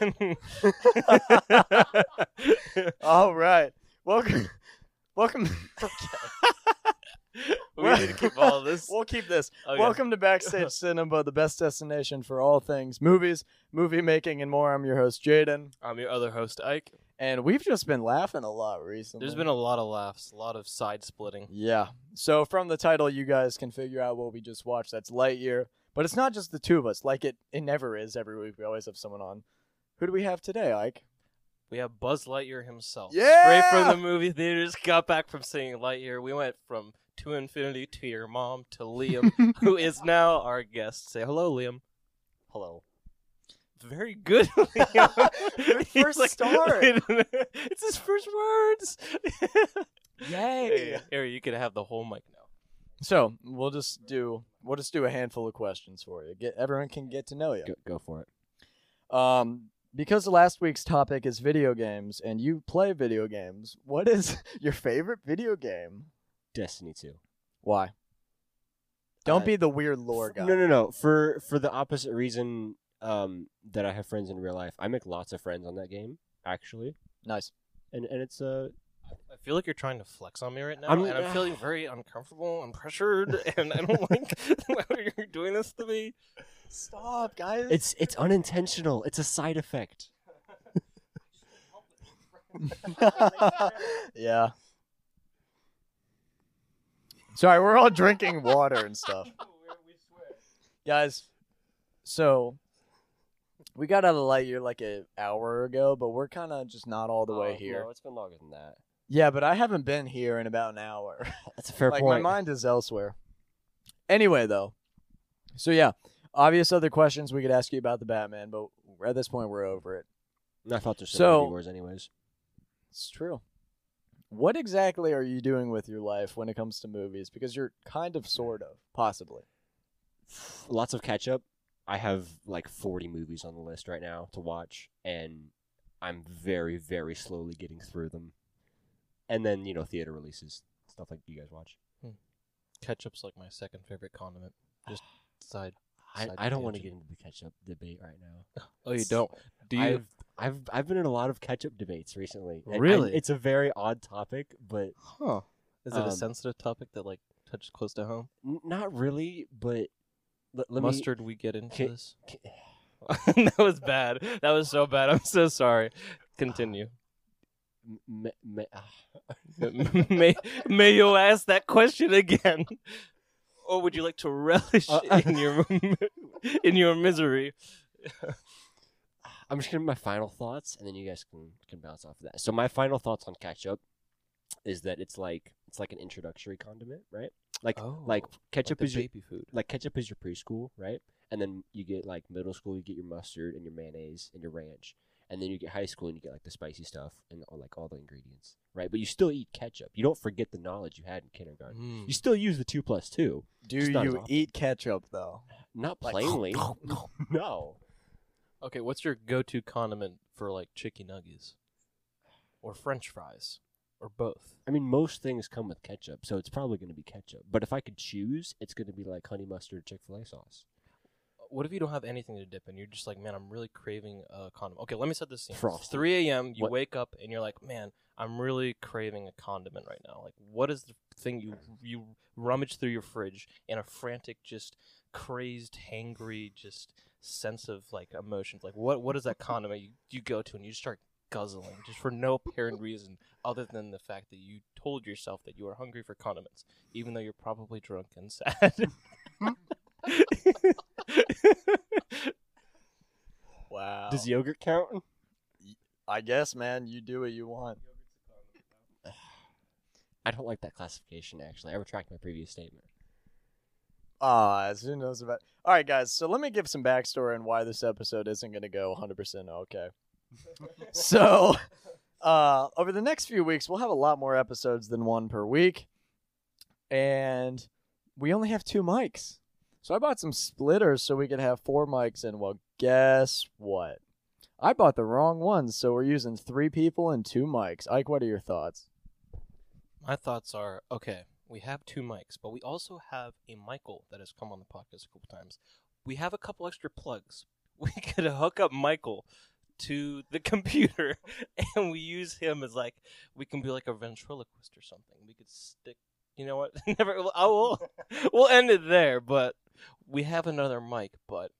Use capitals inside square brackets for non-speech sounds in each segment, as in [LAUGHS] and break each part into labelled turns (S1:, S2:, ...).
S1: this film, anyways.
S2: All right. Welcome. Welcome. [LAUGHS]
S1: we need to keep all this. [LAUGHS]
S2: We'll keep this.
S1: Okay.
S2: Welcome to Backstage [LAUGHS] Cinema, the best destination for all things movies, movie making, and more. I'm your host, Jaden.
S1: I'm your other host, Ike.
S2: And we've just been laughing a lot recently.
S1: There's been a lot of laughs, a lot of side splitting.
S2: Yeah. So from the title, you guys can figure out what we just watched. That's Lightyear. But it's not just the two of us, like it, it never is every week. We always have someone on. Who do we have today, Ike?
S1: We have Buzz Lightyear himself.
S2: Yeah!
S1: Straight from the movie theaters, got back from seeing Lightyear. We went from To Infinity to your mom to Liam, [LAUGHS] who is now our guest. Say hello, Liam.
S3: Hello.
S1: Very good, [LAUGHS] Liam.
S2: Good [LAUGHS]
S1: He's
S2: first start.
S1: it's his first words.
S2: Yay!
S1: Here, you can have the whole mic now.
S2: So we'll just do we'll just do a handful of questions for you. Get everyone can get to know you.
S3: Go, go for it.
S2: Um, because last week's topic is video games, and you play video games. What is [LAUGHS] your favorite video game?
S3: Destiny 2.
S2: Why? Don't
S3: Uh,
S2: be the weird lore guy.
S3: No, no, no. For for the opposite reason um, that I have friends in real life. I make lots of friends on that game, actually.
S2: Nice.
S3: And and it's uh,
S1: I feel like you're trying to flex on me right now,
S3: I'm-
S1: and I'm feeling [SIGHS] very uncomfortable and pressured, and I don't [LAUGHS] like [LAUGHS] how you're doing this to me.
S2: Stop, guys.
S3: it's it's unintentional. It's a side effect. [LAUGHS]
S2: yeah. Sorry, we're all drinking water and stuff. [LAUGHS] Guys, so we got out of Lightyear like an hour ago, but we're kind of just not all the way
S3: Oh,
S2: here.
S3: No, it's been longer than that.
S2: Yeah, but I haven't been here in about an hour.
S3: That's a fair [LAUGHS]
S2: like
S3: point.
S2: my mind is elsewhere. Anyway, though, so yeah, obvious other questions we could ask you about the Batman, but at this point we're over it.
S3: I thought there's
S2: So-
S3: so wars anyways.
S2: It's true. What exactly are you doing with your life when it comes to movies? Because you're kind of, sort of, possibly. [SIGHS]
S3: Lots of catch up. I have like 40 movies on the list right now to watch, and I'm very, very slowly getting through them. And then you know theater releases stuff like you guys watch. Hmm.
S1: Ketchup's like my second favorite condiment. Just [SIGHS] side.
S3: I, I don't want to get into the ketchup debate right now. [LAUGHS]
S1: Oh, you
S3: It's-
S1: don't? Do you?
S3: I've I've I've been in a lot of ketchup debates recently. and I-
S1: Really?
S3: it's a very odd topic, but
S1: huh? Is it a
S3: um,
S1: sensitive topic that like touches close to home?
S3: n- not really. But l- let
S1: Mustard, we get into
S3: Ca-
S1: this.
S3: me. [LAUGHS] [SIGHS]
S1: that was bad. That was so bad. I'm so sorry. Continue.
S3: M- m- m- ah. [LAUGHS]
S1: may may you ask that question again, or would you like to [LAUGHS] relish
S3: Uh,
S1: in your [LAUGHS] in your misery?
S3: I'm just gonna my final thoughts, and then you guys can can bounce off of that. So my final thoughts on ketchup is that it's like it's like an introductory condiment, right? Like
S1: Oh,
S3: like ketchup
S1: the
S3: is your
S1: baby food.
S3: like ketchup is your preschool, right? And then you get like middle school, you get your mustard and your mayonnaise and your ranch, and then you get high school and you get like the spicy stuff and all, like all the ingredients, right? But you still eat ketchup. You don't forget the knowledge you had in kindergarten.
S1: Mm.
S3: You still use the two plus two,
S2: Do
S3: Just not as
S2: you eat ketchup, though?
S3: not
S2: Like-
S3: plainly. [LAUGHS] no,
S1: Okay, what's your go-to condiment for like chicken nuggets, or French fries, or both?
S3: I mean most things come with ketchup, so it's probably going to be ketchup. But if I could choose, it's going to be like honey mustard Chick Fil A sauce.
S1: What if you don't have anything to dip in? You're just like, man, I'm really craving a condiment. Okay, let me set this scene. It's
S3: Frosty.
S1: 3 a.m. You
S3: What-
S1: wake up and you're like, man, I'm really craving a condiment right now. Like, what is the thing you you rummage through your fridge in a frantic, just crazed, hangry, just sense of like emotions? Like, what what is that condiment you, you go to and you just start guzzling just for no apparent reason other than the fact that you told yourself that you are hungry for condiments, even though you're probably drunk and sad. [LAUGHS] [LAUGHS] [LAUGHS]
S2: Wow.
S3: Does yogurt count?
S2: I guess, man, you do what you want. [SIGHS]
S3: I don't like that classification. Actually, I retract my previous statement.
S2: Ah, who knows about? All right, guys. So let me give some backstory on why this episode isn't going to go 100% okay. [LAUGHS] so, uh, over the next few weeks, we'll have a lot more episodes than one per week, and we only have two mics. So I bought some splitters so we could have four mics, and well, guess what? I bought the wrong ones, so we're using three people and two mics. Ike, what are your thoughts?
S1: My thoughts are okay. We have two mics, but we also have a Michael that has come on the podcast a couple times. We have a couple extra plugs. [LAUGHS] we could hook up Michael to the [LAUGHS] computer, and we use him as like we can be like a ventriloquist or something. We could stick. You know what? [LAUGHS] Never. I will. [LAUGHS] we'll end it there. But we have another mic. But,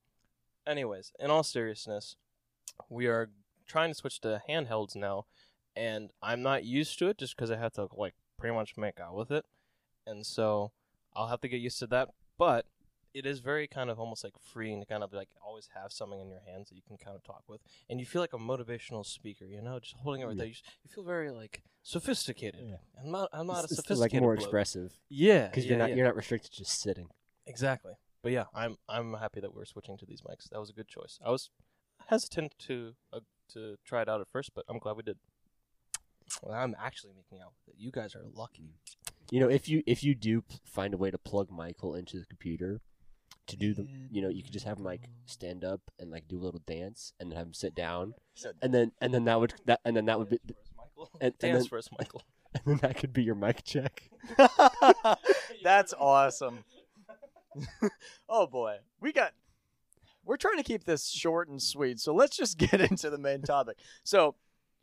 S1: anyways, in all seriousness, we are trying to switch to handhelds now, and I'm not used to it just because I have to like pretty much make out with it, and so I'll have to get used to that. But it is very kind of almost like freeing to kind of like always have something in your hands that you can kind of talk with, and you feel like a motivational speaker. You know, just holding it right
S3: Yeah.
S1: there. You, you feel very like sophisticated.
S3: Yeah.
S1: I'm not. I'm not
S3: It's-
S1: a
S3: it's,
S1: sophisticated.
S3: like more
S1: bloke.
S3: expressive
S1: Yeah,
S3: because
S1: yeah,
S3: you're not you're not restricted to just sitting.
S1: Exactly. But yeah, I'm I'm happy that we're switching to these mics. That was a good choice. I was hesitant to uh, to try it out at first, but I'm glad we did. Well, I'm actually making out that. You guys are lucky.
S3: You know, if you if you do p- find a way to plug Michael into the computer to do the, you know, you could just have him like stand up and like do a little dance, and then have him sit down, and then and then that would that and then that would be
S1: Dance first, Michael. [LAUGHS]
S3: and- and
S1: Dance
S3: then-
S1: first, [LAUGHS] Michael.
S3: and then that could be your mic check. [LAUGHS]
S2: That's awesome. oh boy, we got. We're trying to keep this short and sweet, so let's just get into the main topic. So,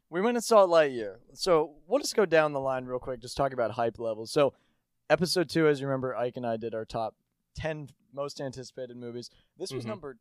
S2: we went and saw Lightyear. So we'll just go down the line real quick, just talk about hype levels. So, episode two, as you remember, Ike and I did our top ten most anticipated movies. This was
S1: Mhm.
S2: number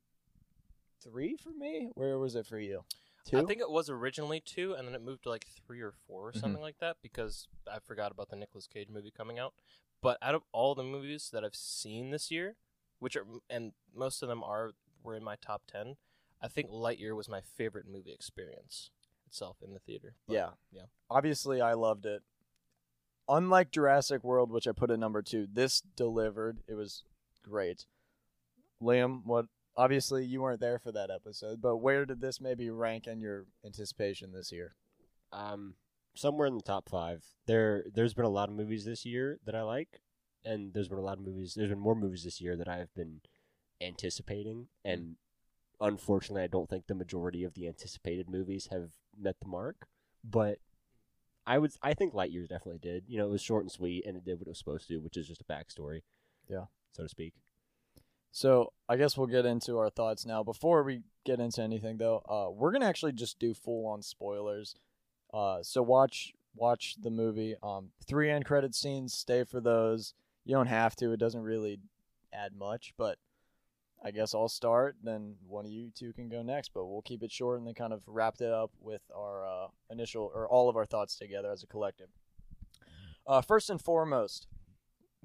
S2: three for me. Where was it for you? Two.
S1: I think it was originally two, and then it moved to like three or 4 or
S2: Mhm.
S1: something like that because I forgot about the Nicolas Cage movie coming out. But out of all the movies that I've seen this year, which are and most of them are were in my top ten, I think Lightyear was my favorite movie experience itself in the theater. But,
S2: yeah.
S1: yeah.
S2: Obviously, I loved it. Unlike Jurassic World, which I put at number two, this delivered. It was great. Liam, what? Obviously, you weren't there for that episode, but where did this maybe rank in your anticipation this year?
S3: Um, somewhere in the top five. There, there's been a lot of movies this year that I like, and there's been a lot of movies. There's been more movies this year that I've been anticipating, and unfortunately, I don't think the majority of the anticipated movies have met the mark. But I would, I think Lightyear definitely did. You know, it was short and sweet, and it did what it was supposed to, which is just a backstory.
S2: Yeah.
S3: So to speak.
S2: So I guess we'll get into our thoughts now. Before we get into anything, though, uh, we're gonna actually just do full on spoilers. Uh, so watch watch the movie. Um, three end credit scenes. Stay for those. You don't have to. It doesn't really add much, but I guess I'll start. Then one of you two can go next. But we'll keep it short and then kind of wrap it up with our uh, initial or all of our thoughts together as a collective. Uh, first and foremost,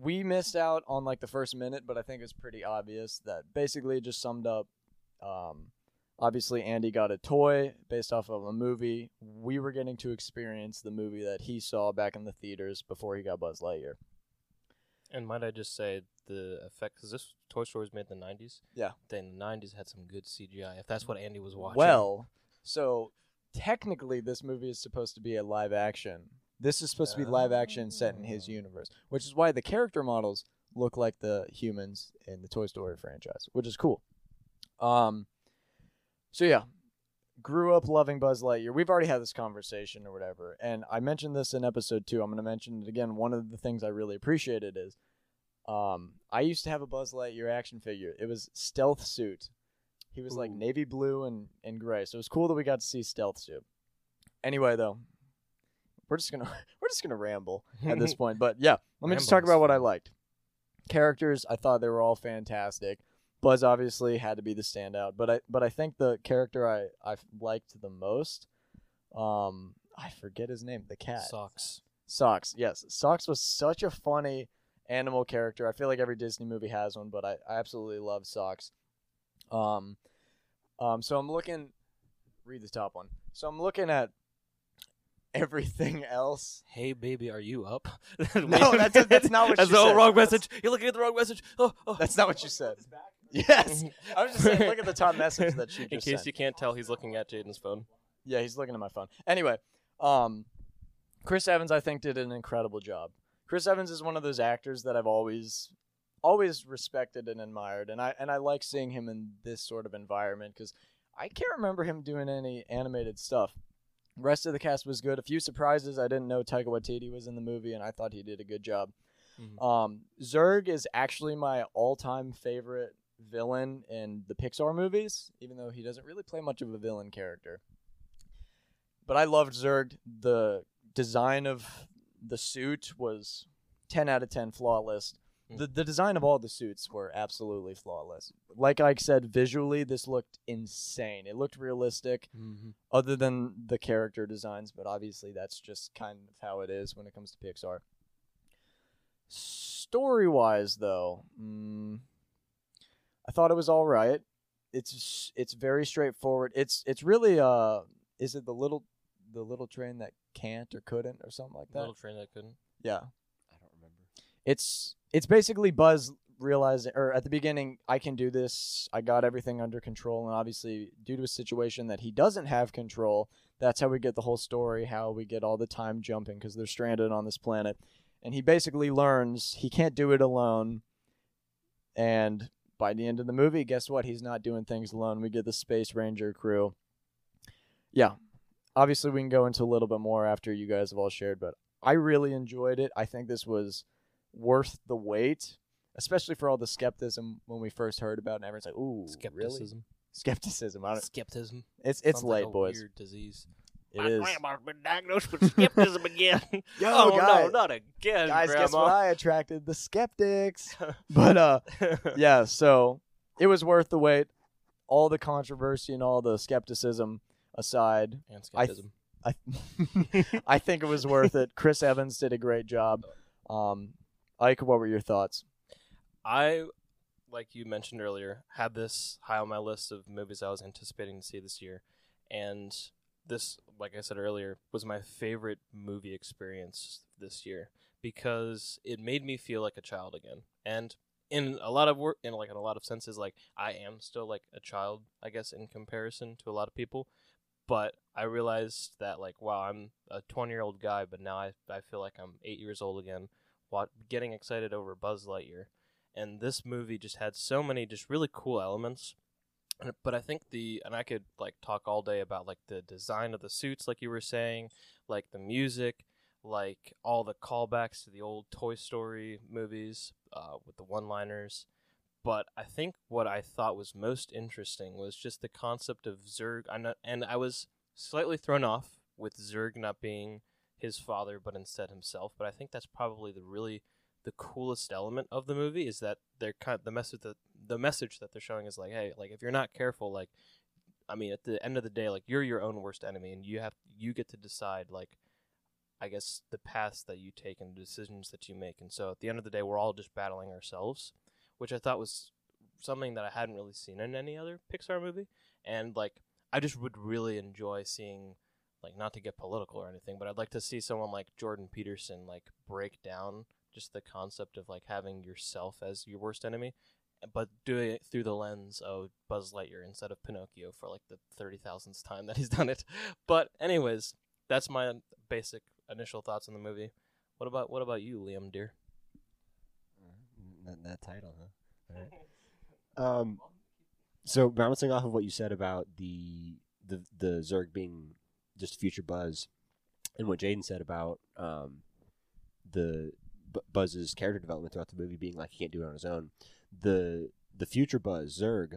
S2: we missed out on like the first minute, but I think it's pretty obvious that basically it just summed up. Um, obviously, Andy got a toy based off of a movie. We were getting to experience the movie that he saw back in the theaters before he got Buzz Lightyear.
S1: And might I just say the effect? Because this Toy Story was made in the '90s.
S2: Yeah.
S1: Then the '90s had some good CGI. If that's what Andy was watching.
S2: Well, so technically, this movie is supposed to be a live action. This is supposed to be live action set in his universe, which is why the character models look like the humans in the Toy Story franchise, which is cool. Um, so yeah, grew up loving Buzz Lightyear. We've already had this conversation or whatever, and I mentioned this in episode two. I'm going to mention it again. One of the things I really appreciated is, um, I used to have a Buzz Lightyear action figure. It was stealth suit. He was like navy blue and, and gray, so it was cool that we got to see stealth suit. Anyway, though, we're just gonna [LAUGHS] we're just gonna ramble at this [LAUGHS] point. But yeah, let me just talk about what I liked. Characters, I thought they were all fantastic. Buzz obviously had to be the standout, but I but I think the character I I liked the most, um, I forget his name, the cat.
S1: socks.
S2: Socks, yes, Socks was such a funny animal character. I feel like every Disney movie has one, but I, I absolutely love Socks. Um, um, so I'm looking. Read the top one. So I'm looking at everything else.
S1: Hey baby, are you up? [LAUGHS]
S2: No, that's- that's not what
S1: That's
S2: you
S1: the
S2: said.
S1: wrong
S2: That's-
S1: message. You're looking at the wrong message. Oh, oh.
S2: That's not what you said. Yes, [LAUGHS] I was just saying. Look at the top message that she
S1: In case
S2: sent.
S1: you can't tell, he's looking at Jaden's phone.
S2: Yeah, he's looking at my phone. Anyway, um, Chris Evans, I think, did an incredible job. Chris Evans is one of those actors that I've always, always respected and admired, and I and I like seeing him in this sort of environment because I can't remember him doing any animated stuff. Rest of the cast was good. A few surprises. I didn't know Taika Waititi was in the movie, and I thought he did a good job.
S1: Mhm.
S2: Um, Zurg is actually my all-time favorite villain in the Pixar movies, even though he doesn't really play much of a villain character. But I loved Zurg. The design of the suit was 10 out of 10 flawless.
S1: Mm.
S2: The, the design of all the suits were absolutely flawless. Like I said, visually, this looked insane. It looked realistic
S1: Mm-hmm.
S2: other than the character designs, but obviously that's just kind of how it is when it comes to Pixar. Story wise, though, mm, I thought it was all right. It's it's very straightforward. It's it's really uh, is it the little the little train that can't or couldn't or something like that?
S1: Little train that couldn't.
S2: yeah,
S3: I don't remember.
S2: it's it's basically Buzz realizing, or at the beginning, I can do this. I got everything under control, and obviously, due to a situation that he doesn't have control, that's how we get the whole story. How we get all the time jumping because they're stranded on this planet, and he basically learns he can't do it alone. And by the end of the movie, guess what? He's not doing things alone. We get the Space Ranger crew. Yeah, obviously, we can go into a little bit more after you guys have all shared, but I really enjoyed it. I think this was worth the wait, especially for all the skepticism when we first heard about it. And everyone's like, "Ooh, really?"
S1: Skepticism.
S2: Skepticism. I don't,
S1: Skepticism.
S2: it's it's
S1: Sounds like
S2: late,
S1: a
S2: boys.
S1: Weird disease.
S2: It is.
S1: grandma's been diagnosed with [LAUGHS] skepticism again.
S2: Yo,
S1: oh no,
S2: guys,
S1: not again,
S2: guys, guess what? I attracted the skeptics. [LAUGHS] but uh, [LAUGHS] yeah. So it was worth the wait. All the controversy and all the skepticism aside,
S1: and
S2: I
S1: skepticism.
S2: I I think it was worth it. Chris Evans did a great job. Um, Ike, what were your thoughts?
S1: I, like you mentioned earlier, had this high on my list of movies I was anticipating to see this year, and this, like I said earlier, was my favorite movie experience this year because it made me feel like a child again, and in a lot of work, in like in a lot of senses, like I am still like a child, I guess, in comparison to a lot of people. But I realized that like wow, I'm a 20 year old guy, but now I I feel like I'm eight years old again. Getting excited over Buzz Lightyear. And this movie just had so many just really cool elements. But i think the and i could like talk all day about like the design of the suits like you were saying like the music like all the callbacks to the old toy story movies uh, with the one liners but i think what i thought was most interesting was just the concept of zurg I'm and i was slightly thrown off with zurg not being his father but instead himself but i think that's probably the really the coolest element of the movie is that they're kind of the message that the message that they're showing is like, hey, like if you're not careful, like, I mean, at the end of the day, like you're your own worst enemy, and you have you get to decide like, I guess the paths that you take and the decisions that you make, and so at the end of the day, we're all just battling ourselves, which I thought was something that I hadn't really seen in any other Pixar movie, and like I just would really enjoy seeing. Like not to get political or anything, but I'd like to see someone like Jordan Peterson like break down just the concept of like having yourself as your worst enemy, but doing it through the lens of Buzz Lightyear instead of Pinocchio for like the thirty thousandth time that he's done it. [LAUGHS] But anyways, that's my basic initial thoughts on the movie. What about what about you, Liam dear?
S3: That, that title, huh? All right. [LAUGHS] Um, so bouncing off of what you said about the the the Zurg being just future Buzz, and what Jaden said about um, the B- Buzz's character development throughout the movie being like he can't do it on his own. The the future Buzz Zurg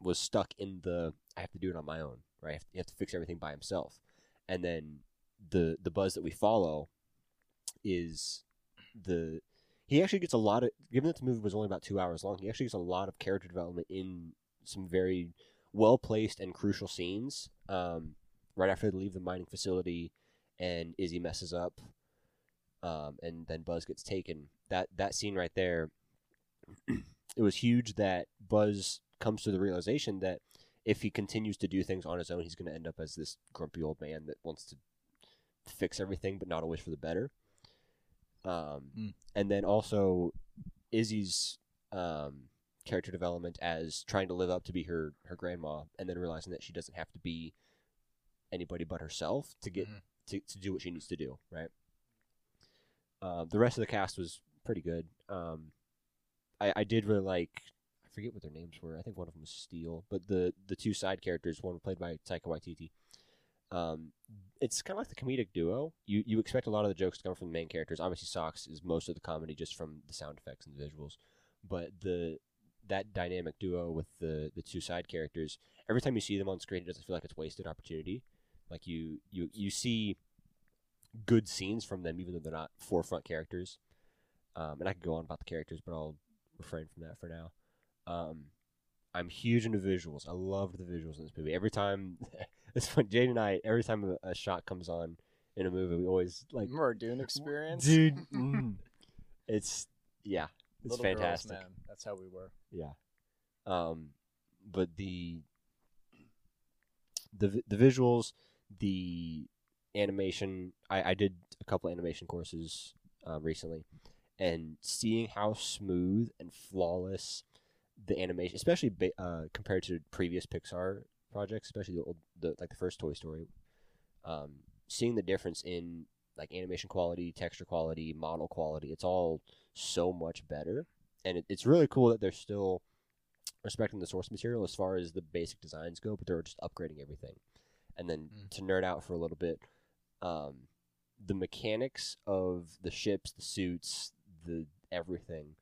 S3: was stuck in the I have to do it on my own, right? Have you have to fix everything by himself, and then the the Buzz that we follow is the he actually gets a lot of given that the movie was only about two hours long he actually gets a lot of character development in some very well placed and crucial scenes um, right after they leave the mining facility and izzy messes up um, and then buzz gets taken that that scene right there [CLEARS THROAT] it was huge that buzz comes to the realization that if he continues to do things on his own he's going to end up as this grumpy old man that wants to fix everything but not always for the better um,
S2: Mm.
S3: and then also Izzy's um, character development as trying to live up to be her her grandma, and then realizing that she doesn't have to be anybody but herself to get
S2: Mhm.
S3: to, to do what she needs to do. Right. Uh, the rest of the cast was pretty good. Um, I I did really like. I forget what their names were. I think one of them was Steel, but the the two side characters, one played by Taika Waititi. Um, it's kind of like the comedic duo. You you expect a lot of the jokes to come from the main characters. Obviously, Socks is most of the comedy just from the sound effects and the visuals, but the that dynamic duo with the the two side characters. Every time you see them on screen, it doesn't feel like it's wasted opportunity. Like you you you see good scenes from them, even though they're not forefront characters. Um, and I could go on about the characters, but I'll refrain from that for now. Um, I'm huge into visuals. I loved the visuals in this movie. Every time, [LAUGHS] it's fun. Jade and I, every time a, a shot comes on in a movie, we always like,
S2: Remember Dune experience?
S3: dude. [LAUGHS] mm. It's yeah, it's
S2: Little girls,
S3: fantastic.
S2: man. That's how we were.
S3: Yeah. Um, but the the the visuals, the animation. I I did a couple animation courses um, recently, and seeing how smooth and flawless the animation, especially uh, compared to previous Pixar projects, especially the old, the like the first Toy Story, um, seeing the difference in like animation quality, texture quality, model quality, it's all so much better, and it, it's really cool that they're still respecting the source material as far as the basic designs go, but they're just upgrading everything. And then
S2: Mm.
S3: to nerd out for a little bit, um, the mechanics of the ships, the suits, the everything.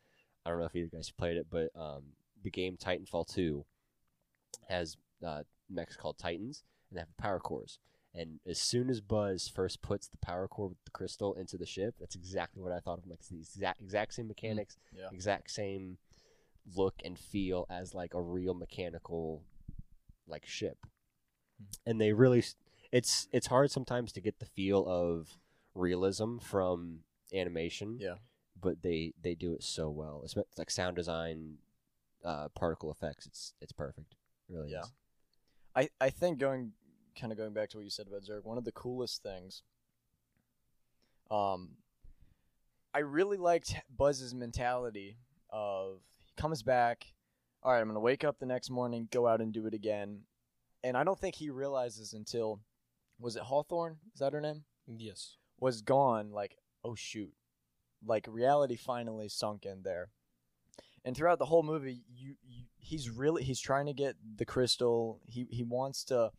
S3: I don't know if you guys played it, but um, the game Titanfall 2 has uh, mechs called Titans, and they have power cores. And as soon as Buzz first puts the power core with the crystal into the ship, that's exactly what I thought of. Like it's the exact exact same mechanics,
S2: Yeah.
S3: exact same look and feel as like a real mechanical like ship. And they really it's it's hard sometimes to get the feel of realism from animation.
S2: Yeah.
S3: But they they do it so well. It's like sound design, uh, particle effects. It's it's perfect. It really
S2: Yeah.
S3: is.
S2: I, I think going kind of going back to what you said about Zurg, one of the coolest things um I really liked Buzz's mentality of he comes back, all right, I'm going to wake up the next morning, go out and do it again. And I don't think he realizes until was it Hawthorne? Is that her name?
S1: Yes.
S2: was gone like oh shoot like reality finally sunk in there and throughout the whole movie you, you he's really he's trying to get the crystal he he wants to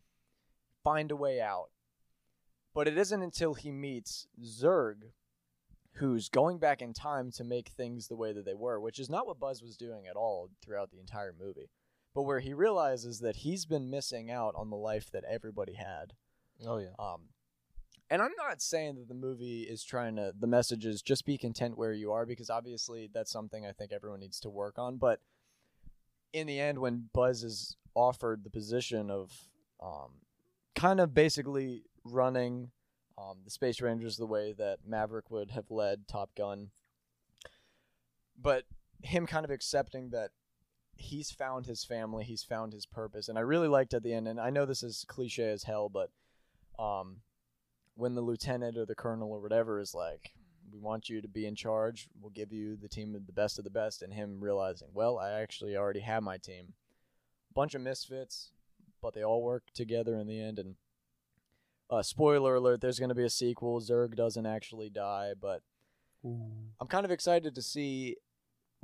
S2: find a way out but it isn't until he meets zerg who's going back in time to make things the way that they were which is not what buzz was doing at all throughout the entire movie but where he realizes that he's been missing out on the life that everybody had
S1: Oh yeah.
S2: um, and I'm not saying that the movie is trying to, the message is just be content where you are, because obviously that's something I think everyone needs to work on. But in the end, when Buzz is offered the position of um, kind of basically running um, the Space Rangers the way that Maverick would have led Top Gun, but him kind of accepting that he's found his family, he's found his purpose. And I really liked at the end, and I know this is cliche as hell, but um, when the lieutenant or the colonel or whatever is like, "We want you to be in charge. We'll give you the team of the best of the best," and him realizing, "Well, I actually already have my team. Bunch of misfits, but they all work together in the end." And uh, spoiler alert: There's going to be a sequel. Zurg doesn't actually die, but I'm kind of excited to see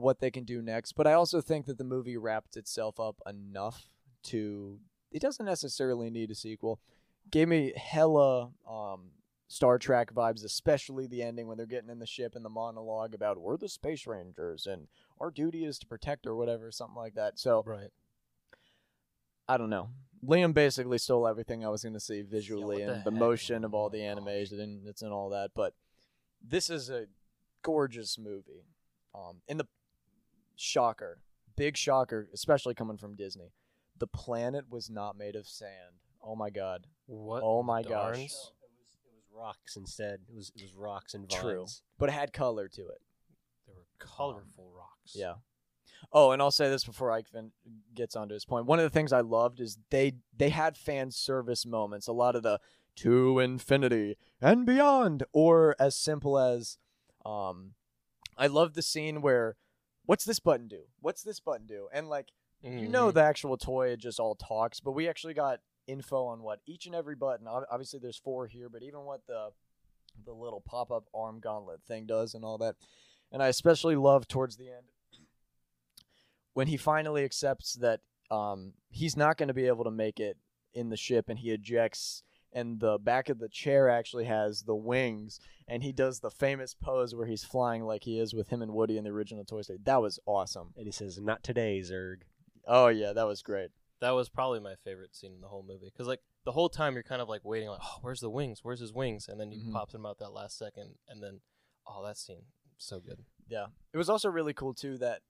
S2: what they can do next. But I also think that the movie wrapped itself up enough to. It doesn't necessarily need a sequel gave me hella um, Star Trek vibes, especially the ending when they're getting in the ship and the monologue about we're the space rangers and our duty is to protect or whatever, something like that. So
S1: Right.
S2: I don't know. Liam basically stole everything I was going to see visually
S1: what the
S2: and the motion of all
S1: Oh
S2: the animation and it's and all that. But this is a gorgeous movie. Um, and the shocker, big shocker, especially coming from Disney. The planet was not made of sand. Oh my god.
S1: What?
S2: Oh my
S1: darns?
S2: gosh.
S3: It was it was rocks instead. It was it was rocks and vines.
S2: True. But it had color to it.
S1: There were colorful rocks.
S2: Yeah. Oh, and I'll say this before Ike fin- gets onto his point. One of the things I loved is they they had fan service moments. A lot of the to infinity and beyond, or as simple as, um, I love the scene where, what's this button do? What's this button do? And like you know
S1: Mhm.
S2: the actual toy just all talks, but we actually got info on what each and every button. Obviously, there's four here, but even what the the little pop up arm gauntlet thing does and all that. And I especially love towards the end [CLEARS THROAT] when he finally accepts that um, he's not going to be able to make it in the ship, and he ejects and the back of the chair actually has the wings, and he does the famous pose where he's flying like he is with him and Woody in the original Toy Story. That was awesome.
S3: And he says, "Not today, Zurg."
S2: Oh yeah, that was great.
S1: That was probably my favorite scene in the whole movie because like the whole time you're kind of like waiting, like, oh, where's the wings? Where's his wings? And then you
S2: Mhm.
S1: pops them out that last second, and then, oh, that scene, so good.
S2: Yeah. It was also really cool too that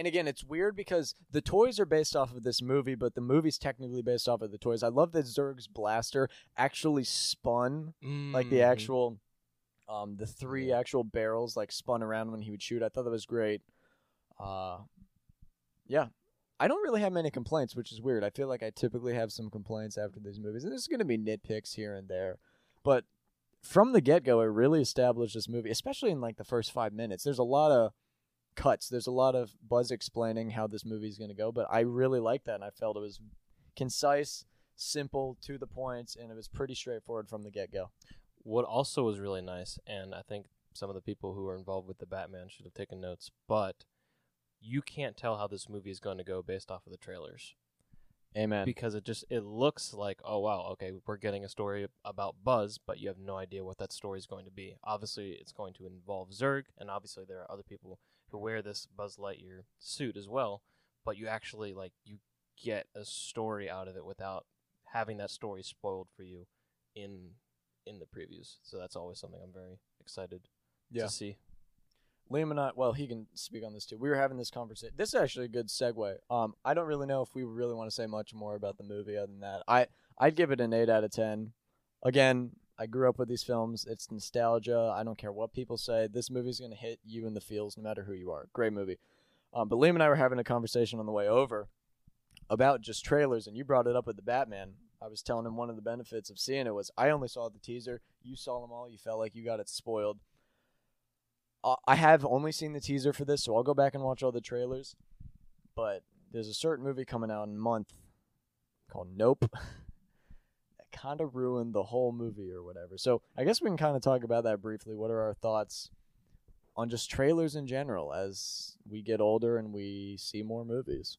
S2: and again, it's weird because the toys are based off of this movie, but the movie's technically based off of the toys. I love that Zurg's blaster actually spun like the
S1: Mhm.
S2: actual um the three actual barrels like spun around when he would shoot. I thought that was great. Uh yeah. I don't really have many complaints, which is weird. I feel like I typically have some complaints after these movies. And there's going to be nitpicks here and there. But from the get-go, it really established this movie, especially in like the first 5 minutes. There's a lot of cuts. There's a lot of buzz explaining how this movie is going to go, but I really liked that and I felt it was concise, simple, to the point, and it was pretty straightforward from the get-go.
S1: What also was really nice, and I think some of the people who were involved with the Batman should have taken notes, but you can't tell how this movie is going to go based off of the trailers
S2: Amen.
S1: because it just it looks like oh wow okay we're getting a story about Buzz, but you have no idea what that story is going to be. Obviously, it's going to involve Zurg, and obviously there are other people who wear this Buzz Lightyear suit as well. But you actually like you get a story out of it without having that story spoiled for you in in the previews. So that's always something I'm very excited
S2: Yeah.
S1: to see.
S2: Liam and I, well, he can speak on this too. We were having this conversation. This is actually a good segue. Um, I don't really know if we really want to say much more about the movie other than that. I I'd give it an eight out of ten. Again, I grew up with these films. It's nostalgia. I don't care what people say. This movie's gonna hit you in the feels, no matter who you are. Great movie. Um, but Liam and I were having a conversation on the way over about just trailers, and you brought it up with the Batman. I was telling him one of the benefits of seeing it was I only saw the teaser. You saw them all. You felt like you got it spoiled. Uh, I have only seen the teaser for this, so I'll go back and watch all the trailers. But there's a certain movie coming out in a month called Nope [LAUGHS] kind of ruined the whole movie or whatever. So I guess we can kind of talk about that briefly. What are our thoughts on just trailers in general as we get older and we see more movies?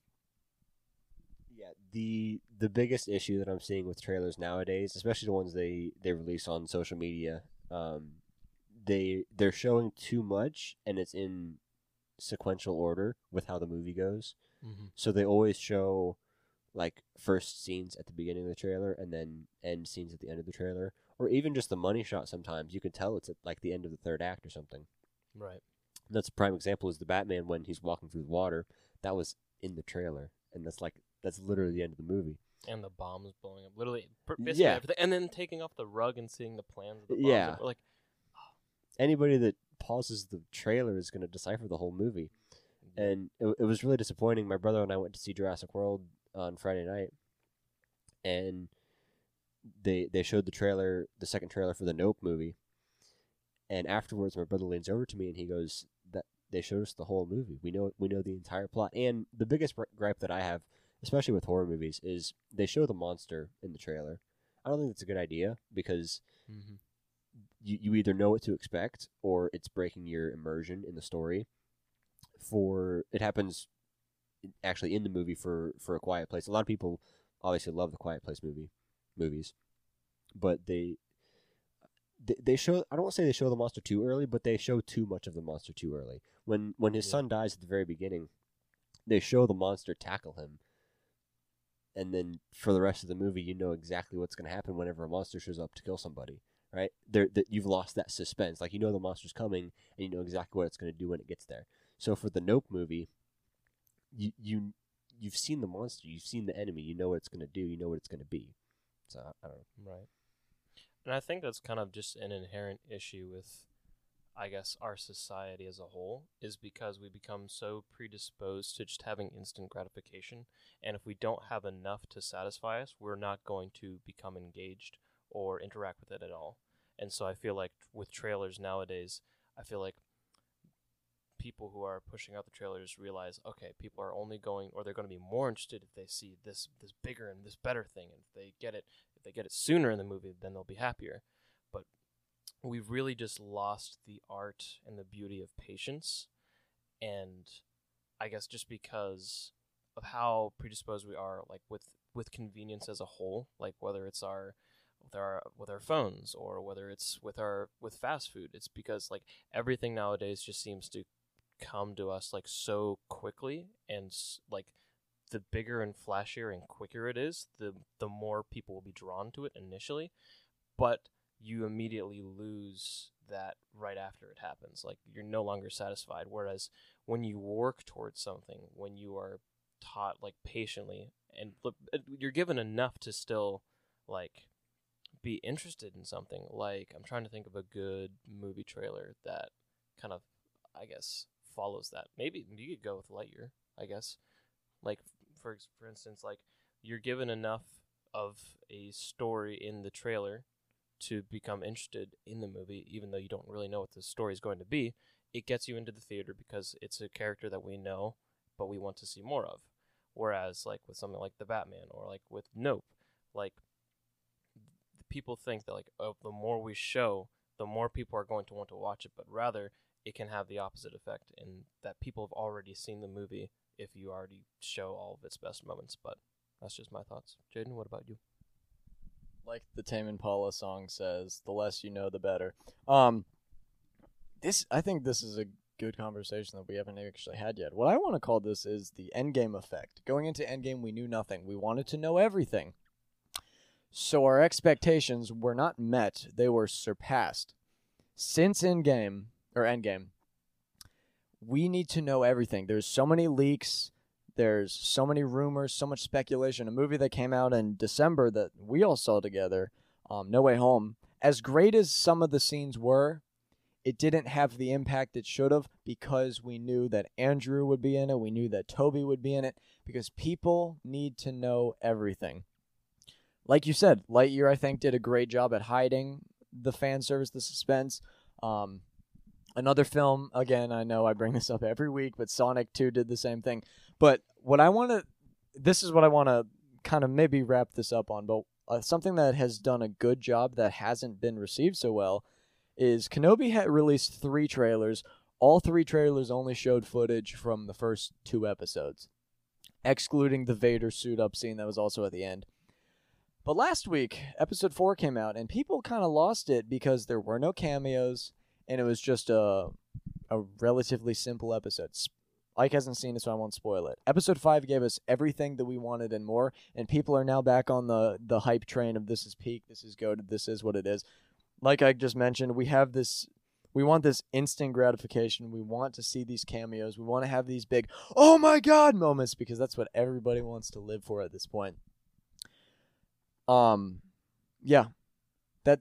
S3: Yeah, the the biggest issue that I'm seeing with trailers nowadays, especially the ones they they release on social media, um, they they're showing too much, and it's in sequential order with how the movie goes.
S1: Mm-hmm.
S3: So they always show like first scenes at the beginning of the trailer, and then end scenes at the end of the trailer, or even just the money shot. Sometimes you can tell it's at like the end of the third act or something.
S1: Right.
S3: That's a prime example is the Batman when he's walking through the water. That was in the trailer, and that's like that's literally the end of the movie.
S1: And the bombs blowing up, literally,
S3: Yeah.
S1: and then taking off the rug and seeing the plans. Of the bombs.
S3: Yeah.
S1: We're like ah.
S3: Anybody that pauses the trailer is going to decipher the whole movie, mm-hmm. and it, it was really disappointing. My brother and I went to see Jurassic World on Friday night, and they they showed the trailer, the second trailer for the Nope movie, and afterwards, my brother leans over to me and he goes, "That they showed us the whole movie. We know we know the entire plot." And the biggest gripe that I have, especially with horror movies, is they show the monster in the trailer. I don't think that's a good idea because
S1: Mhm.
S3: you, you either know what to expect or it's breaking your immersion in the story. For it happens actually in the movie for for a quiet place. A lot of people obviously love the quiet place movie movies, but they they, they show I don't want to say they show the monster too early, but they show too much of the monster too early. When when his
S1: Yeah.
S3: son dies at the very beginning, they show the monster tackle him. And then for the rest of the movie, you know exactly what's going to happen whenever a monster shows up to kill somebody right? There, that you've lost that suspense. Like you know the monster's coming, and you know exactly what it's going to do when it gets there. So for the Nope movie, you you you've seen the monster, you've seen the enemy, you know what it's going to do, you know what it's going to be. So I don't know.
S1: Right. And I think that's kind of just an inherent issue with, I guess, our society as a whole, is because we become so predisposed to just having instant gratification. And if we don't have enough to satisfy us, we're not going to become engaged or interact with it at all. And so I feel like with trailers nowadays, I feel like people who are pushing out the trailers realize, okay, people are only going, or they're going to be more interested if they see this this bigger and this better thing, and if they get it if they get it sooner in the movie, then they'll be happier. But we've really just lost the art and the beauty of patience. And I guess just because of how predisposed we are, like with with convenience as a whole, like whether it's our with our with our phones or whether it's with our with fast food. It's because like everything nowadays just seems to come to us like so quickly and like the bigger and flashier and quicker it is, the the more people will be drawn to it initially, but you immediately lose that right after it happens. Like you're no longer satisfied. Whereas when you work towards something, when you are taught like patiently and uh, you're given enough to still like be interested in something. Like I'm trying to think of a good movie trailer that kind of, I guess, follows that. Maybe you could go with Lightyear. I guess, like for for instance, like you're given enough of a story in the trailer to become interested in the movie, even though you don't really know what the story is going to be. It gets you into the theater because it's a character that we know, but we want to see more of. Whereas, like with something like the Batman or like with Nope, like people think that like oh, the more we show, the more people are going to want to watch it. But rather, it can have the opposite effect in that people have already seen the movie if you already show all of its best moments. But that's just my thoughts. Jaden, what about you?
S2: like the Tame Impala song says, the less you know, the better. Um, this I think this is a good conversation that we haven't actually had yet. What I want to call this is the Endgame effect. Going into Endgame, we knew nothing. We wanted to know everything. So our expectations were not met; they were surpassed. Since Endgame or Endgame, we need to know everything. There's so many leaks. There's so many rumors, so much speculation. A movie that came out in December that we all saw together, um, No Way Home, as great as some of the scenes were, it didn't have the impact it should have because we knew that Andrew would be in it. We knew that Tobey would be in it because people need to know everything. Like you said, Lightyear, I think, did a great job at hiding the fan service, the suspense. Um, another film, again, I know I bring this up every week, but Sonic 2 did the same thing. But what I want to, this is what I want to kind of maybe wrap this up on, but uh, something that has done a good job that hasn't been received so well is Kenobi had released three trailers. All three trailers only showed footage from the first two episodes, excluding the Vader suit up scene that was also at the end. But last week, episode four came out, and people kind of lost it because there were no cameos, and it was just a a relatively simple episode. Ike hasn't seen it, so I won't spoil it. Episode five gave us everything that we wanted and more, and people are now back on the the hype train of this is peak, this is goaded, this is what it is. Like I just mentioned, we have this. We want this instant gratification. We want to see these cameos. We want to have these big, oh my god moments because that's what everybody wants to live for at this point. Um, yeah, that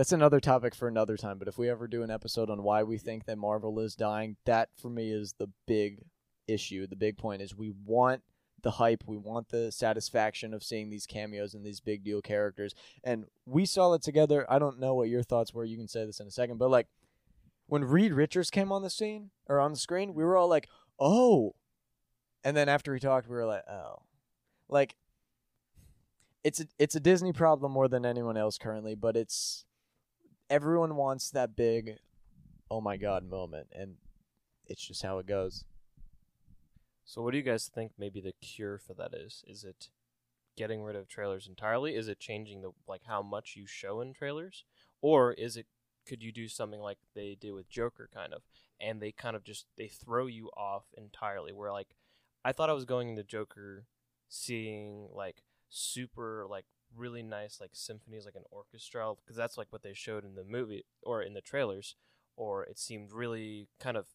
S2: that's another topic for another time. But if we ever do an episode on why we think that Marvel is dying, that for me is the big issue. The big point is we want the hype, we want the satisfaction of seeing these cameos and these big deal characters. And we saw it together. I don't know what your thoughts were. You can say this in a second, but like when Reed Richards came on the scene or on the screen, we were all like, "Oh." And then after he talked, we were like, "Oh." Like it's a, it's a Disney problem more than anyone else currently, but it's everyone wants that big oh my god moment and it's just how it goes.
S1: So, what do you guys think? Maybe the cure for that is? Is it getting rid of trailers entirely? Is it changing the like how much you show in trailers, or is it could you do something like they did with Joker, kind of, and they kind of just they throw you off entirely? Where like I thought I was going into Joker, seeing like super like really nice like symphonies like an orchestra because that's like what they showed in the movie or in the trailers or it seemed really kind of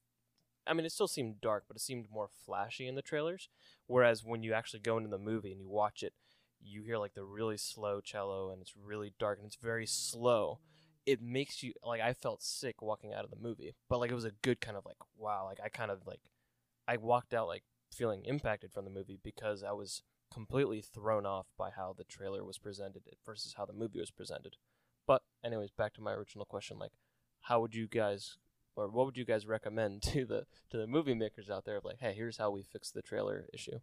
S1: I mean, it still seemed dark, but it seemed more flashy in the trailers. Whereas when you actually go into the movie and you watch it, you hear like the really slow cello and it's really dark and it's very slow. It makes you like I felt sick walking out of the movie, but like it was a good kind of like wow, like I kind of like I walked out like feeling impacted from the movie because I was completely thrown off by how the trailer was presented versus how the movie was presented. But anyways, back to my original question like how would you guys or what would you guys recommend [LAUGHS] to the to the movie makers out there of like hey here's how we fix the trailer issue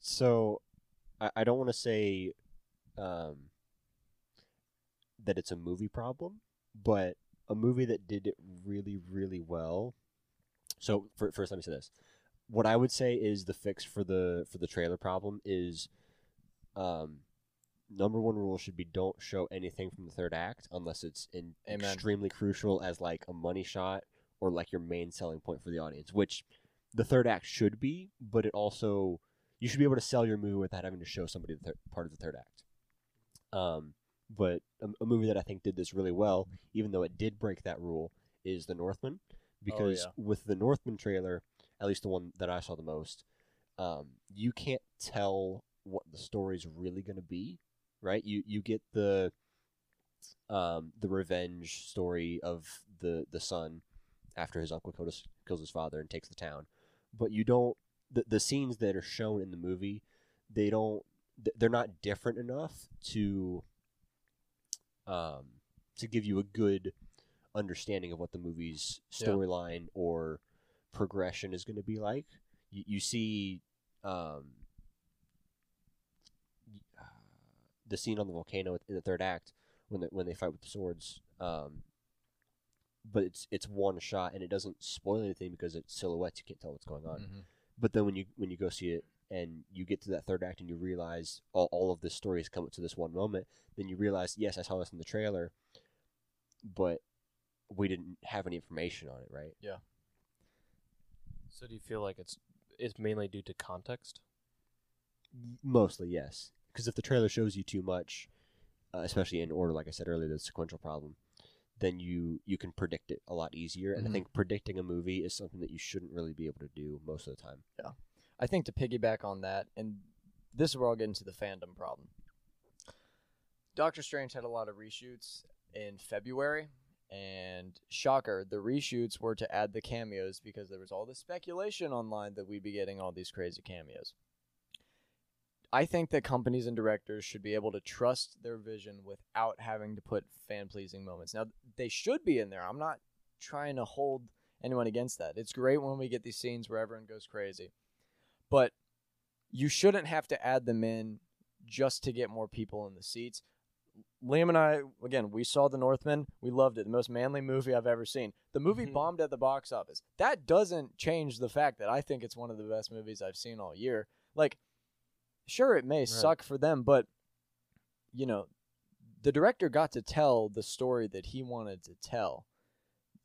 S3: So, I, I don't want to say um, that it's a movie problem, but a movie that did it really, really well. So, for, first, let me say this: what I would say is the fix for the for the trailer problem is, um, number one rule should be don't show anything from the third act unless it's in
S2: Amen.
S3: extremely crucial as like a money shot or like your main selling point for the audience, which the third act should be, but it also you should be able to sell your movie without having to show somebody the part of the third act. Um, but a, a movie that I think did this really well, even though it did break that rule, is The Northman, because
S2: yeah.
S3: with the Northman trailer, at least the one that I saw the most, um, you can't tell what the story's really going to be, right? You you get the um, the revenge story of the the son after his uncle kills, kills his father and takes the town, but you don't the the scenes that are shown in the movie, they don't they're not different enough to um to give you a good understanding of what the movie's
S2: Yeah.
S3: storyline or progression is going to be like. You, you see um, the scene on the volcano in the third act when the, when they fight with the swords. Um, but it's it's one shot and it doesn't spoil anything because it's silhouettes. You can't tell what's going on.
S2: Mhm.
S3: But then when you when you go see it and you get to that third act and you realize all, all of this story has come up to this one moment, then you realize, yes, I saw this in the trailer, but we didn't have any information on it, right?
S1: So do you feel like it's it's mainly due to context?
S3: Mostly, yes. Because if the trailer shows you too much, uh, especially in order, like I said earlier, the sequential problem, then you you can predict it a lot easier. And
S2: Mhm.
S3: I think predicting a movie is something that you shouldn't really be able to do most of the time.
S2: Yeah, I think to piggyback on that, and this is where I'll get into the fandom problem. Doctor Strange had a lot of reshoots in February, and shocker, the reshoots were to add the cameos because there was all this speculation online that we'd be getting all these crazy cameos. I think that companies and directors should be able to trust their vision without having to put fan pleasing moments. Now, they should be in there. I'm not trying to hold anyone against that. It's great when we get these scenes where everyone goes crazy but you shouldn't have to add them in just to get more people in the seats. Liam and I, again, we saw The Northman. We loved it. The most manly movie I've ever seen. The movie
S1: Mhm.
S2: bombed at the box office. That doesn't change the fact that I think it's one of the best movies I've seen all year. Like, sure, it may suck for them, but, you know, the director got to tell the story that he wanted to tell.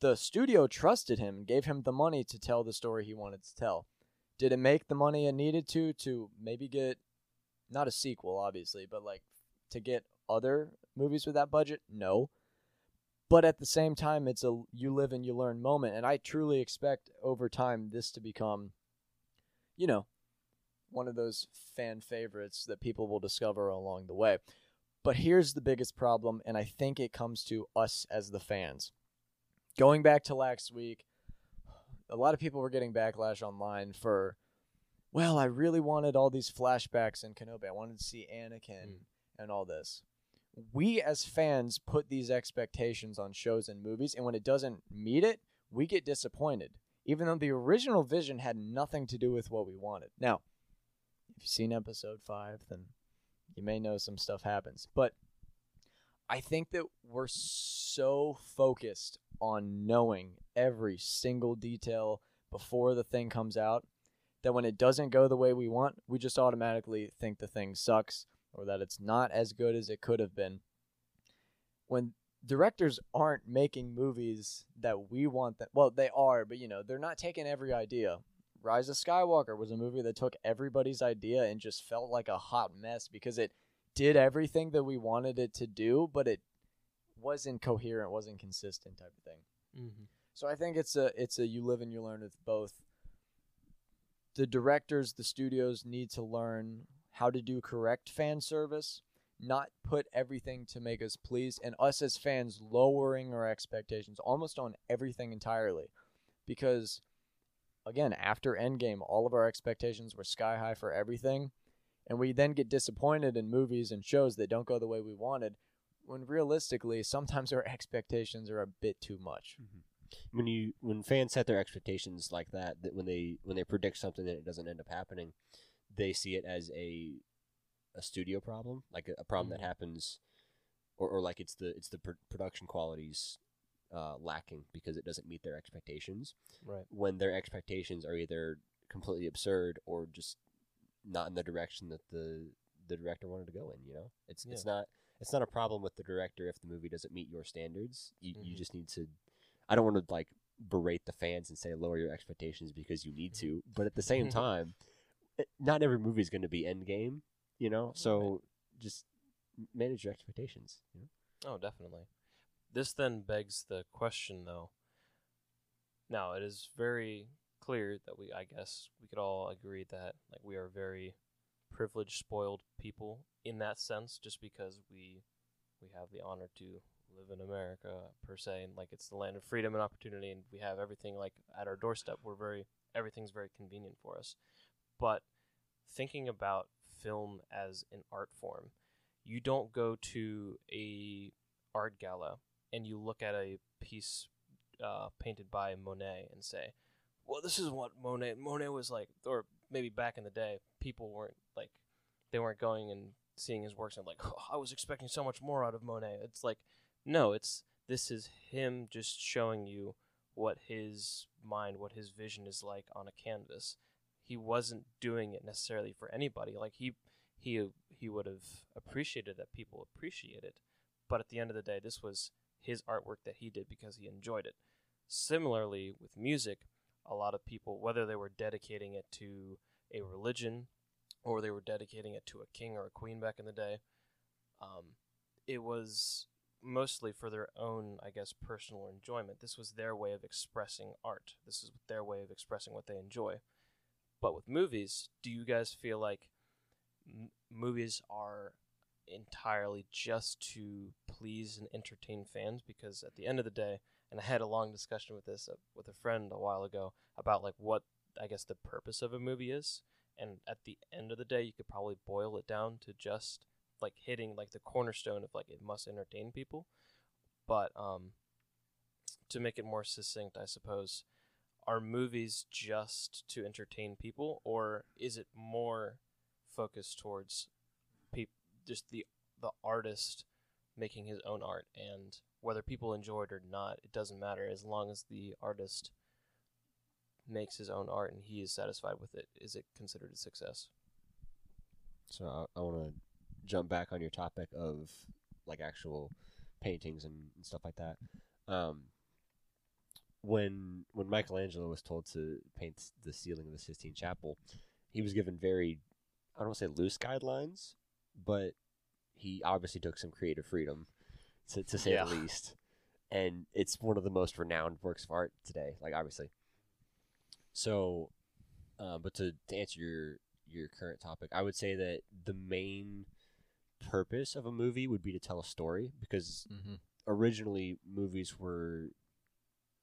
S2: The studio trusted him and gave him the money to tell the story he wanted to tell. Did it make the money it needed to to maybe get not a sequel, obviously, but like to get other movies with that budget? No. But at the same time, it's a you live and you learn moment, and I truly expect over time this to become, you know, one of those fan favorites that people will discover along the way. But here's the biggest problem, and I think it comes to us as the fans. Going back to last week, a lot of people were getting backlash online for, well, I really wanted all these flashbacks in Kenobi. I wanted to see Anakin
S1: Mm.
S2: and all this. We as fans put these expectations on shows and movies, and when it doesn't meet it, we get disappointed, even though the original vision had nothing to do with what we wanted. Now, if you've seen episode five, then you may know some stuff happens. But I think that we're so focused on knowing every single detail before the thing comes out that when it doesn't go the way we want, we just automatically think the thing sucks or that it's not as good as it could have been. When directors aren't making movies that we want that well, they are, but you know, they're not taking every idea. Rise of Skywalker was a movie that took everybody's idea and just felt like a hot mess because it did everything that we wanted it to do, but it wasn't coherent, wasn't consistent type of thing.
S1: Mm-hmm.
S2: So I think it's a it's a you live and you learn with both. The directors, the studios need to learn how to do correct fan service, not put everything to make us pleased, and us as fans lowering our expectations almost on everything entirely. Because again, after Endgame, all of our expectations were sky high for everything. And we then get disappointed in movies and shows that don't go the way we wanted, when realistically, sometimes our expectations are a bit too much. Mm-hmm.
S3: When you when fans set their expectations like that, that when they when they predict something that it doesn't end up happening, they see it as a a studio problem, like a, a problem
S1: Mhm.
S3: that happens, or, or like it's the it's the pr- production qualities uh, lacking because it doesn't meet their expectations.
S1: Right.
S3: When their expectations are either completely absurd or just not in the direction that the the director wanted to go in. You know, it's it's not it's not a problem with the director if the movie doesn't meet your standards. You you
S1: Mhm.
S3: just need to. I don't want to like berate the fans and say lower your expectations because you need to, but at the same [LAUGHS] time, Eh, not every movie is going to be Endgame. You know, so just manage your expectations. You know?
S1: Oh, definitely. This then begs the question, though. Now, it is very clear that we, I guess, we could all agree that like we are very privileged, spoiled people in that sense, just because we we have the honor to live in America per se, and like it's the land of freedom and opportunity, and we have everything like at our doorstep. We're very everything's very convenient for us. But thinking about film as an art form, you don't go to a art gala and you look at a piece uh, painted by Monet and say, "Well, this is what Monet Monet was like," or maybe back in the day, people weren't like they weren't going and seeing his works and like, oh, "I was expecting so much more out of Monet." It's like, no, it's this is him just showing you what his mind, what his vision is like on a canvas. He wasn't doing it necessarily for anybody. Like he he he would have appreciated that people appreciate it, but at the end of the day, this was his artwork that he did because he enjoyed it. Similarly, with music, a lot of people, whether they were dedicating it to a religion or they were dedicating it to a king or a queen back in the day, um, it was mostly for their own, I guess, personal enjoyment. This was their way of expressing art. This is their way of expressing what they enjoy. But with movies, do you guys feel like m- movies are entirely just to please and entertain fans? Because at the end of the day, and I had a long discussion with this uh, with a friend a while ago about like what I guess the purpose of a movie is, and at the end of the day, you could probably boil it down to just like hitting like the cornerstone of like it must entertain people. But um, to make it more succinct, I suppose, are movies just to entertain people, or is it more focused towards peop- just the the artist making his own art, and whether people enjoy it or not, it doesn't matter as long as the artist makes his own art and he is satisfied with it. Is it considered a success?
S3: So I, I want to jump back on your topic of like actual paintings and, and stuff like that. Um, when when Michelangelo was told to paint the ceiling of the Sistine Chapel, he was given very I don't want to say loose guidelines, but he obviously took some creative freedom, to, to say
S2: Yeah.
S3: the least. And it's one of the most renowned works of art today, like obviously. So, uh, but to, to answer your your current topic, I would say that the main purpose of a movie would be to tell a story because
S2: Mm-hmm.
S3: originally movies were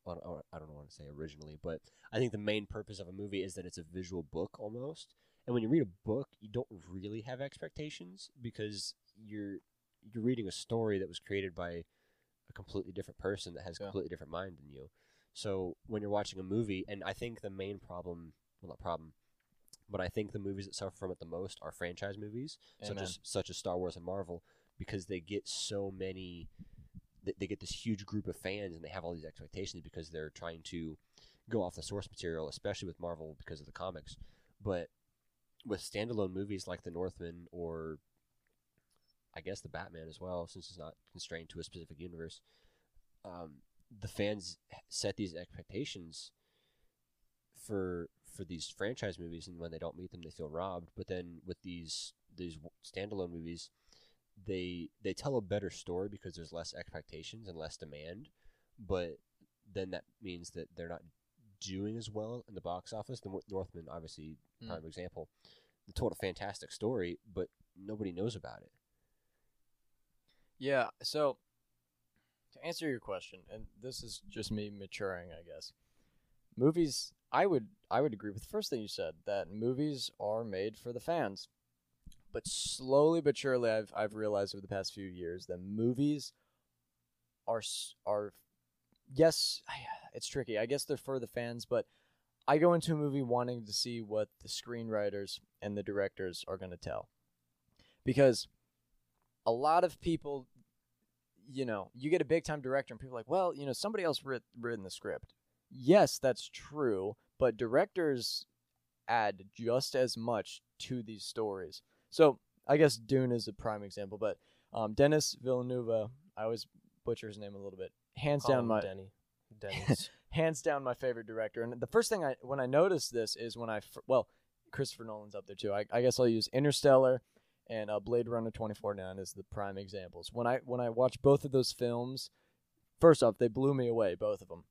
S3: I don't- I don't want to say originally, but I think the main purpose of a movie is that it's a visual book almost. And when you read a book, you don't really have expectations because you're you're reading a story that was created by a completely different person that has a
S2: Yeah.
S3: completely different mind than you. So when you're watching a movie, and I think the main problem, well, not problem, but I think the movies that suffer from it the most are franchise movies, such as such as Star Wars and Marvel, because they get so many they, get this huge group of fans and they have all these expectations because they're trying to go off the source material, especially with Marvel because of the comics. But with standalone movies like The Northman or I guess the Batman as well, since it's not constrained to a specific universe, um, the fans set these expectations for for these franchise movies, and when they don't meet them, they feel robbed. But then with these these standalone movies, they they tell a better story because there's less expectations and less demand, but then that means that they're not doing as well in the box office. The Northman, obviously,
S2: Mm.
S3: prime example, they told a fantastic story, but nobody knows about it.
S2: Yeah, so to answer your question, and this is just me maturing, I guess. Movies I would I would agree with the first thing you said, that movies are made for the fans. But slowly but surely I've I've realized over the past few years that movies are are yes, it's tricky. I guess they're for the fans, but I go into a movie wanting to see what the screenwriters and the directors are going to tell. Because a lot of people you know, you get a big time director and people are like, well, you know, somebody else writ- written the script. Yes, that's true, but directors add just as much to these stories. So I guess Dune is a prime example, but um, Dennis Villeneuve, I always butcher his name a little bit. Hands
S1: Call
S2: down my
S1: Denny. [LAUGHS] Denny's.
S2: hands down my favorite director. And the first thing I when I noticed this is when I well, Christopher Nolan's up there too. I, I guess I'll use Interstellar and uh, Blade Runner 2049 as the prime examples. When I when I watched both of those films, first off, they blew me away, both of them.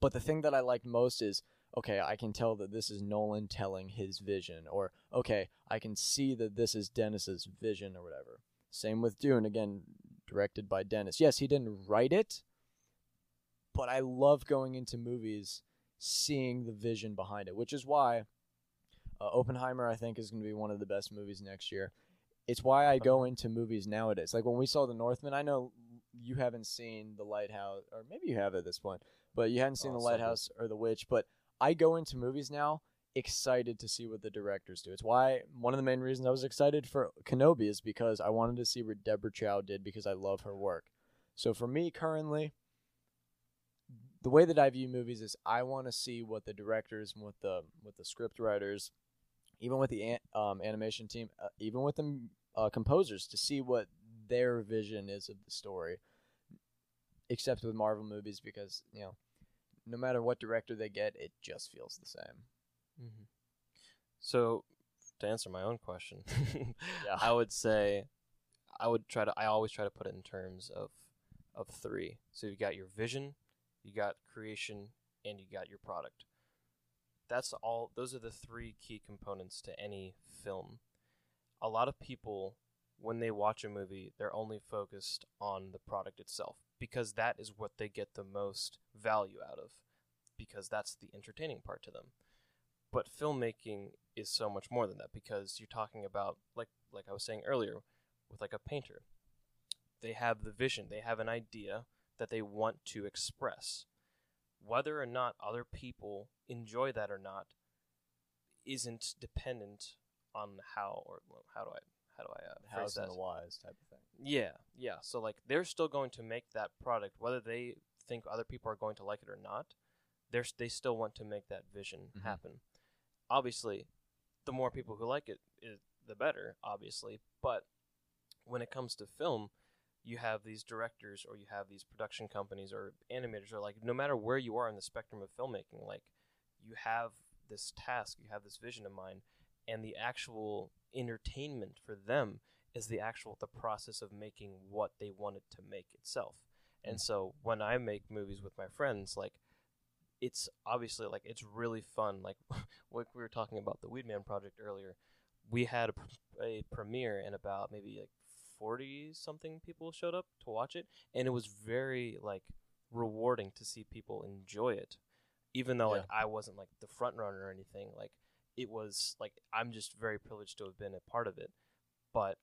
S2: But the thing that I liked most is okay, I can tell that this is Nolan telling his vision, or okay, I can see that this is Dennis's vision, or whatever. Same with Dune, again, directed by Dennis. Yes, he didn't write it, but I love going into movies seeing the vision behind it, which is why uh, Oppenheimer, I think, is going to be one of the best movies next year. It's why I go into movies nowadays. Like when we saw The Northman, I know you haven't seen The Lighthouse, or maybe you have at this point, but you hadn't seen
S1: Oh,
S2: The
S1: so.
S2: Lighthouse or The Witch. But I go into movies now excited to see what the directors do. It's why one of the main reasons I was excited for Kenobi is because I wanted to see what Deborah Chow did because I love her work. So for me currently, the way that I view movies is I want to see what the directors, and what the what the script writers, even with the an, um, animation team, uh, even with the uh, composers, to see what their vision is of the story. Except with Marvel movies, because you know, no matter what director they get, it just feels the same.
S1: hmm So, to answer my own question, [LAUGHS]
S2: Yeah.
S1: I would say, I would try to. I always try to put it in terms of of three. So you got your vision, you got creation, and you got your product. That's all. Those are the three key components to any film. A lot of people, when they watch a movie, they're only focused on the product itself because that is what they get the most value out of, because that's the entertaining part to them. But filmmaking is so much more than that because you're talking about like like I was saying earlier with like a painter. They have the vision they have an idea that they want to express. Whether or not other people enjoy that or not isn't dependent on how or how do I how do I uh, phrase that?
S2: and the Wise type of thing.
S1: Yeah, yeah. So like they're still going to make that product whether they think other people are going to like it or not. They're they still want to make that vision
S2: Mhm.
S1: happen. Obviously, the more people who like it is the better, obviously, but when it comes to film, you have these directors or you have these production companies or animators or like no matter where you are in the spectrum of filmmaking, like you have this task, you have this vision in mind, and the actual entertainment for them is the actual the process of making what they wanted to make itself. And mm. so when I make movies with my friends, like it's obviously like it's really fun. Like [LAUGHS] we were talking about the Weedman project earlier, we had a, a premiere and about maybe like forty something people showed up to watch it, and it was very like rewarding to see people enjoy it, even though like I wasn't like the front runner or anything. Like it was like I'm just very privileged to have been a part of it, but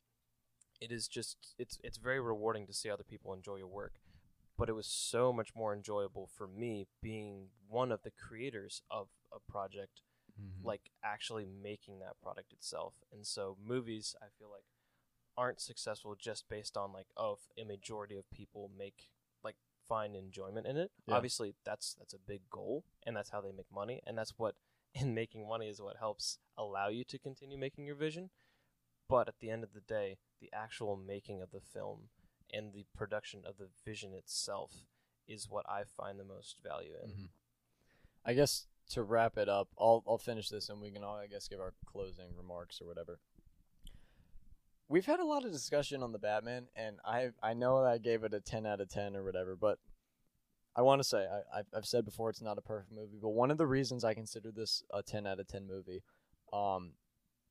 S1: it is just it's it's very rewarding to see other people enjoy your work but it was so much more enjoyable for me being one of the creators of a project mm-hmm. like actually making that product itself and so movies i feel like aren't successful just based on like oh a majority of people make like find enjoyment in it
S2: Yeah.
S1: obviously that's that's a big goal and that's how they make money and that's what in making money is what helps allow you to continue making your vision but at the end of the day the actual making of the film and the production of the vision itself is what I find the most value in.
S2: Mhm. I guess to wrap it up, I'll I'll finish this and we can all I guess give our closing remarks or whatever. We've had a lot of discussion on the Batman, and I I know I gave it a ten out of ten or whatever, but I want to say I I've, said before it's not a perfect movie, but one of the reasons I consider this a ten out of ten movie, um,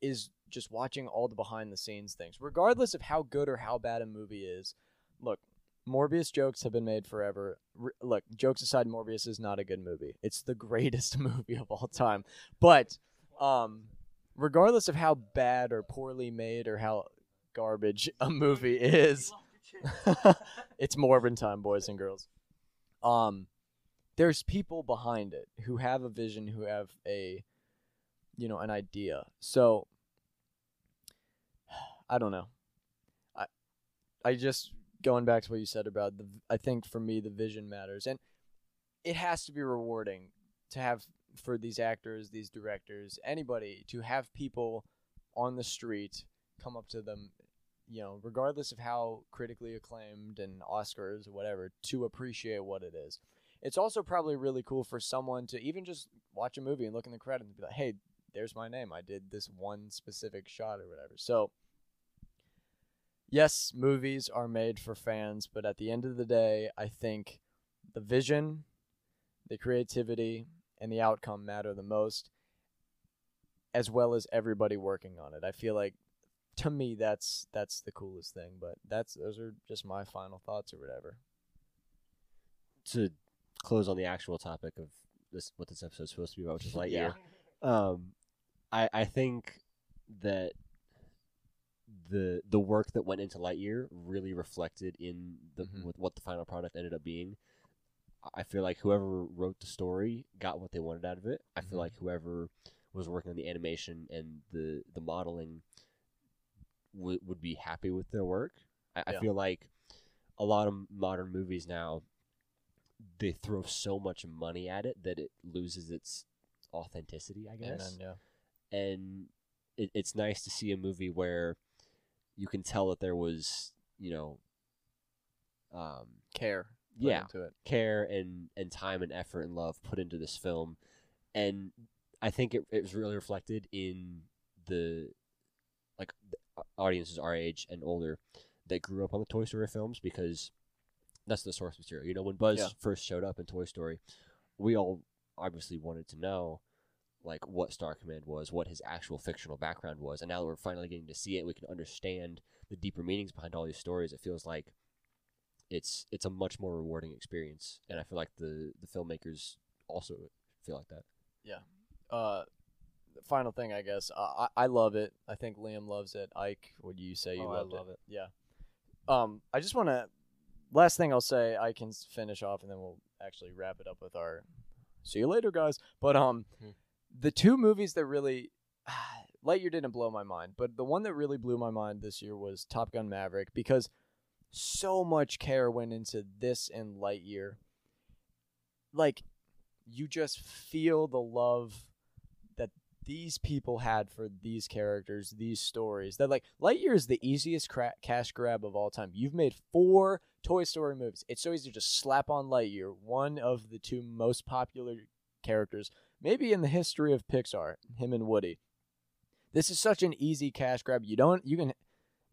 S2: is just watching all the behind the scenes things, regardless of how good or how bad a movie is. Look, Morbius jokes have been made forever. R- look, jokes aside, Morbius is not a good movie. It's the [LAUGHS] greatest [LAUGHS] movie of all time. But um, regardless of how bad or poorly made or how garbage [LAUGHS] a movie is, it's Morbin time, boys and girls. Um, there's people behind it who have a vision, who have a, you know, an idea. So [SIGHS] I don't know. I, I just going back to what you said about the I think for me the vision matters and it has to be rewarding to have for these actors, these directors, anybody to have people on the street come up to them, you know, regardless of how critically acclaimed and Oscars or whatever, to appreciate what it is. It's also probably really cool for someone to even just watch a movie and look in the credits and be like, "Hey, there's my name. I did this one specific shot or whatever." So, yes, movies are made for fans, but at the end of the day, I think the vision, the creativity, and the outcome matter the most, as well as everybody working on it. I feel like to me that's that's the coolest thing, but that's those are just my final thoughts or whatever.
S3: To close on the actual topic of this, what this episode's supposed to be about, which is [LAUGHS] Lightyear.
S2: Yeah.
S3: Um, I I think that the the work that went into Lightyear really reflected in the
S2: Mhm.
S3: with what the final product ended up being. I feel like whoever wrote the story got what they wanted out of it. I feel
S2: Mhm.
S3: like whoever was working on the animation and the the modeling would would be happy with their work. I, I feel like a lot of modern movies now they throw so much money at it that it loses its authenticity. I guess
S2: Amen, yeah.
S3: and it, it's nice to see a movie where you can tell that there was you know um,
S2: Care. put
S3: Yeah.
S2: Into it.
S3: care and, and time and effort and love put into this film and i think it, it was really reflected in the like audiences our age and older that grew up on the toy story films because that's the source material you know when buzz
S2: Yeah.
S3: first showed up in toy story we all obviously wanted to know like what Star Command was, what his actual fictional background was, and now that we're finally getting to see it, we can understand the deeper meanings behind all these stories. It feels like it's it's a much more rewarding experience, and I feel like the the filmmakers also feel like that.
S2: Yeah. Uh, final thing, I guess. Uh, I I love it. I think Liam loves it. Ike, would you say you
S1: Oh, I love it.
S2: Yeah. Um, I just want to. Last thing I'll say, I can finish off, and then we'll actually wrap it up with our. See you later, guys. But um,
S1: Hmm.
S2: the two movies that really, [SIGHS] Lightyear didn't blow my mind, but the one that really blew my mind this year was Top Gun Maverick because so much care went into this and Lightyear. Like, you just feel the love these people had for these characters, these stories. That like Lightyear is the easiest cra- cash grab of all time. You've made four Toy Story movies. It's so easy to just slap on Lightyear, one of the two most popular characters, maybe in the history of Pixar, him and Woody. This is such an easy cash grab. You don't you can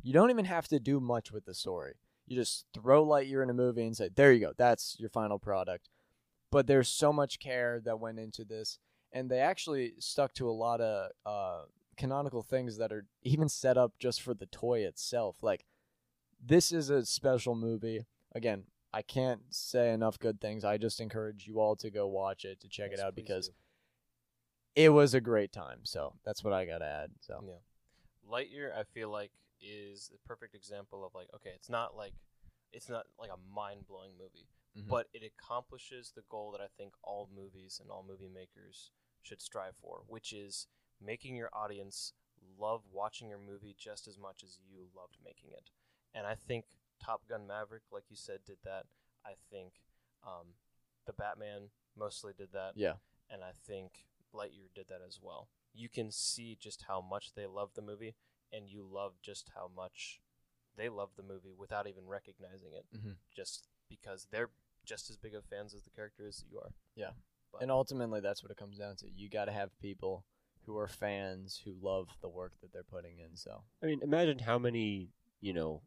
S2: you don't even have to do much with the story. You just throw Lightyear in a movie and say, "There you go. That's your final product." But there's so much care that went into this, and they actually stuck to a lot of uh, canonical things that are even set up just for the toy itself. Like, this is a special movie. Again, I can't say enough good things. I just encourage you all to go watch it to check it out because
S1: do.
S2: it was a great time. So that's what I got to add. So
S1: Yeah. Lightyear, I feel like, is the perfect example of like, okay, it's not like, it's not like a mind blowing movie,
S2: Mhm.
S1: but it accomplishes the goal that I think all movies and all movie makers should strive for, which is making your audience love watching your movie just as much as you loved making it. And I think Top Gun Maverick, like you said, did that. I think um, the Batman mostly did that
S2: yeah,
S1: and I think Lightyear did that as well. You can see just how much they love the movie, and you love just how much they love the movie without even recognizing it,
S2: Mhm.
S1: just because they're just as big of fans as the characters that you are. But-
S2: and ultimately that's what it comes down to. You got to have people who are fans who love the work that they're putting in. So
S3: I mean, imagine how many you know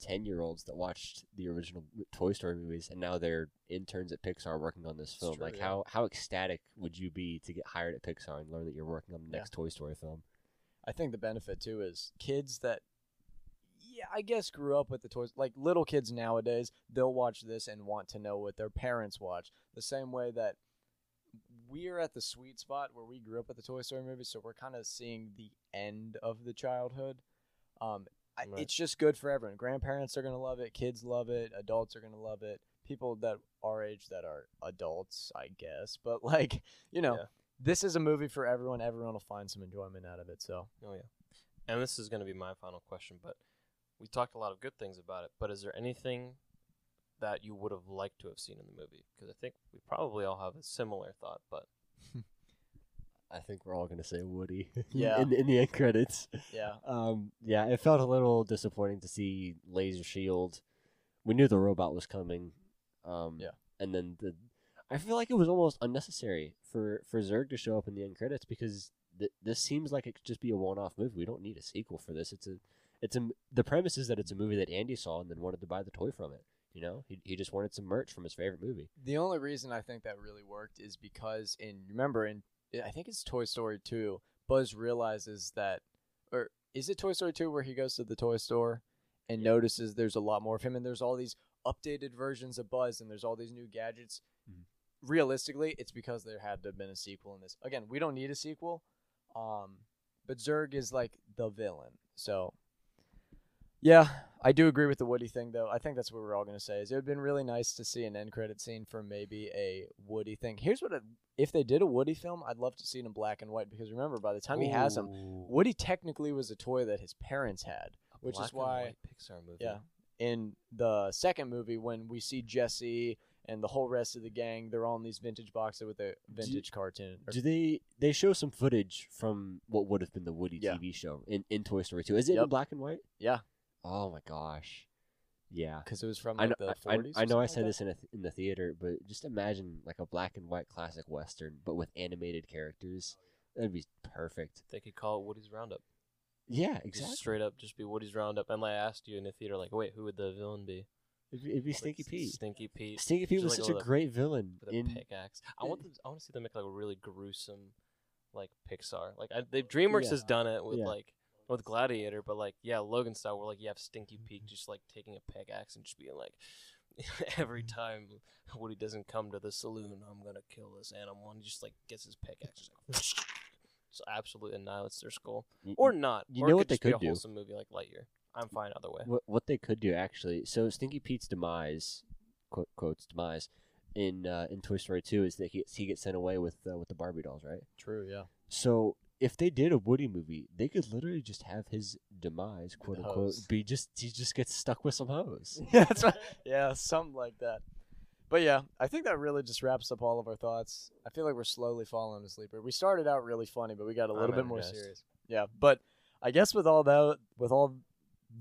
S3: ten year olds that watched the original Toy Story movies and now they're interns at Pixar working on this film.
S2: true,
S3: like
S2: yeah.
S3: how how ecstatic would you be to get hired at Pixar and learn that you're working on the
S2: Yeah.
S3: next Toy Story film?
S2: I think the benefit too is kids that, yeah, I guess grew up with the toys. Like little kids nowadays, they'll watch this and want to know what their parents watch. The same way that we're at the sweet spot where we grew up with the Toy Story movies, so we're kind of seeing the end of the childhood. Um, I, it's just good for everyone. Grandparents are gonna love it. Kids love it. Adults are gonna love it. People that our age that are adults, I guess. [LAUGHS] But like, you know,
S1: Yeah.
S2: this is a movie for everyone. Everyone will find some enjoyment out of it. So.
S1: Oh yeah, and this is going to be my final question, but we talked a lot of good things about it. But is there anything that you would have liked to have seen in the movie? Because I think we probably all have a similar thought, but [LAUGHS]
S3: I think we're all gonna say Woody. [LAUGHS]
S2: Yeah.
S3: in, in the end credits.
S2: Yeah. [LAUGHS]
S3: Um, yeah, it felt a little disappointing to see Laser Shield. We knew the robot was coming. Um,
S2: Yeah.
S3: and then the, I feel like it was almost unnecessary for for Zurg to show up in the end credits because th- this seems like it could just be a one-off movie. We don't need a sequel for this. It's a, it's a. The premise is that it's a movie that Andy saw and then wanted to buy the toy from it. You know, he he just wanted some merch from his favorite movie.
S2: The only reason I think that really worked is because in remember in I think it's Toy Story 2, Buzz realizes that or is it Toy Story 2 where he goes to the toy store and notices there's a lot more of him and there's all these updated versions of Buzz and there's all these new gadgets.
S3: Mhm.
S2: Realistically, it's because there had to have been a sequel in this. Again, we don't need a sequel. Um but Zurg is like the villain. So yeah, I do agree with the Woody thing, though. I think that's what we're all gonna say. Is it would have been really nice to see an end credit scene for maybe a Woody thing. Here's what: I, if they did a Woody film, I'd love to see it in black and white because remember, by the time he has them,
S1: Ooh,
S2: Woody technically was a toy that his parents had.
S1: a
S2: which is
S1: black and
S2: why-
S1: white Pixar movie.
S2: Yeah. In the second movie, when we see Jessie and the whole rest of the gang, they're all in these vintage boxes with a vintage cartoon. Or-
S3: Do they they show some footage from what would have been the Woody
S2: Yeah.
S3: TV show in, in Toy Story 2? Is it in
S2: Yep.
S3: black and white?
S2: yeah,
S3: Oh my gosh. Yeah.
S2: because it was from
S3: I know,
S2: the
S3: I- I-
S2: 40s.
S3: I,
S2: or
S3: know I said
S2: like
S3: this in a th- in the theater, but just imagine like a black and white classic western, but with animated characters. That'd be perfect.
S1: They could call it Woody's Roundup.
S3: Yeah,
S1: Just
S3: exactly.
S1: straight up, just be Woody's Roundup. And I asked you in the theater, like, wait, who would the villain be?
S3: It'd be, it'd be
S1: Like,
S3: Stinky
S1: s-
S3: Pete.
S1: Stinky Pete
S3: Stinky Pete was
S1: like
S3: such a
S1: with a-
S3: great villain
S1: with a pickaxe. I want them, I want to see them make like a really gruesome, like Pixar. Like I, they DreamWorks
S3: Yeah.
S1: has done it with
S3: Yeah.
S1: like with Gladiator, but like yeah, Logan style, where like you have Stinky Pete just like taking a pickaxe and just being like, [LAUGHS] every time Woody doesn't come to the saloon, I'm gonna kill this animal, and he just like gets his pickaxe, just like, [LAUGHS] just absolutely annihilates their skull,
S3: Y-
S1: or not.
S3: you
S1: or
S3: know
S1: it
S3: what
S1: could
S3: they
S1: just be
S3: could
S1: a
S3: do?
S1: wholesome movie like Lightyear. I'm fine either way.
S3: what what they could do actually. So Stinky Pete's demise, quote, quotes demise, in uh, in Toy Story Two is that he gets, he gets sent away with uh, with the Barbie dolls, right?
S2: True, yeah.
S3: So if they did a Woody movie, they could literally just have his demise, quote unquote, be just he just gets stuck with some hose. [LAUGHS]
S2: yeah, that's right. Yeah, something like that. But yeah, I think that really just wraps up all of our thoughts. I feel like we're slowly falling asleep. We started out really funny, but we got a
S1: I'm
S2: little bit more serious. Yeah, but I guess with all that, with all,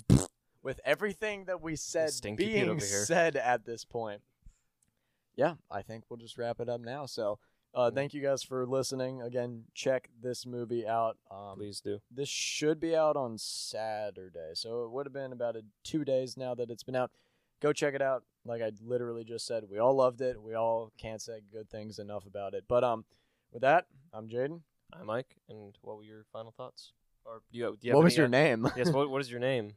S2: [SNIFFS] with everything that we said being said at this point, yeah, I think we'll just wrap it up now. So, uh, thank you guys for listening. Again, check this movie out. Um,
S1: Please do.
S2: this should be out on Saturday, so it would have been about a, two days now that it's been out. Go check it out. Like I literally just said, we all loved it. We all can't say good things enough about it. But um, with that, I'm Jaden.
S1: I'm Ike, and what were your final thoughts? Or do you, do you have
S2: What was
S1: any,
S2: your name? [LAUGHS]
S1: yes. What What is your name?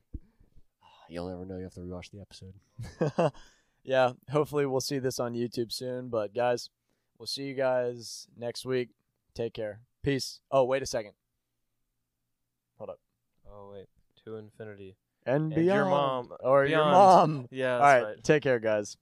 S1: [SIGHS]
S3: You'll never know. You have to rewatch the episode. [LAUGHS]
S2: yeah, hopefully we'll see this on YouTube soon. But guys, we'll see you guys next week. Take care. Peace. Oh, wait a second. Hold up.
S1: Oh wait, to infinity.
S2: And,
S1: And your
S2: beyond.
S1: mom.
S2: Or your mom.
S1: Yeah,
S2: All right.
S1: right.
S2: Take care, guys.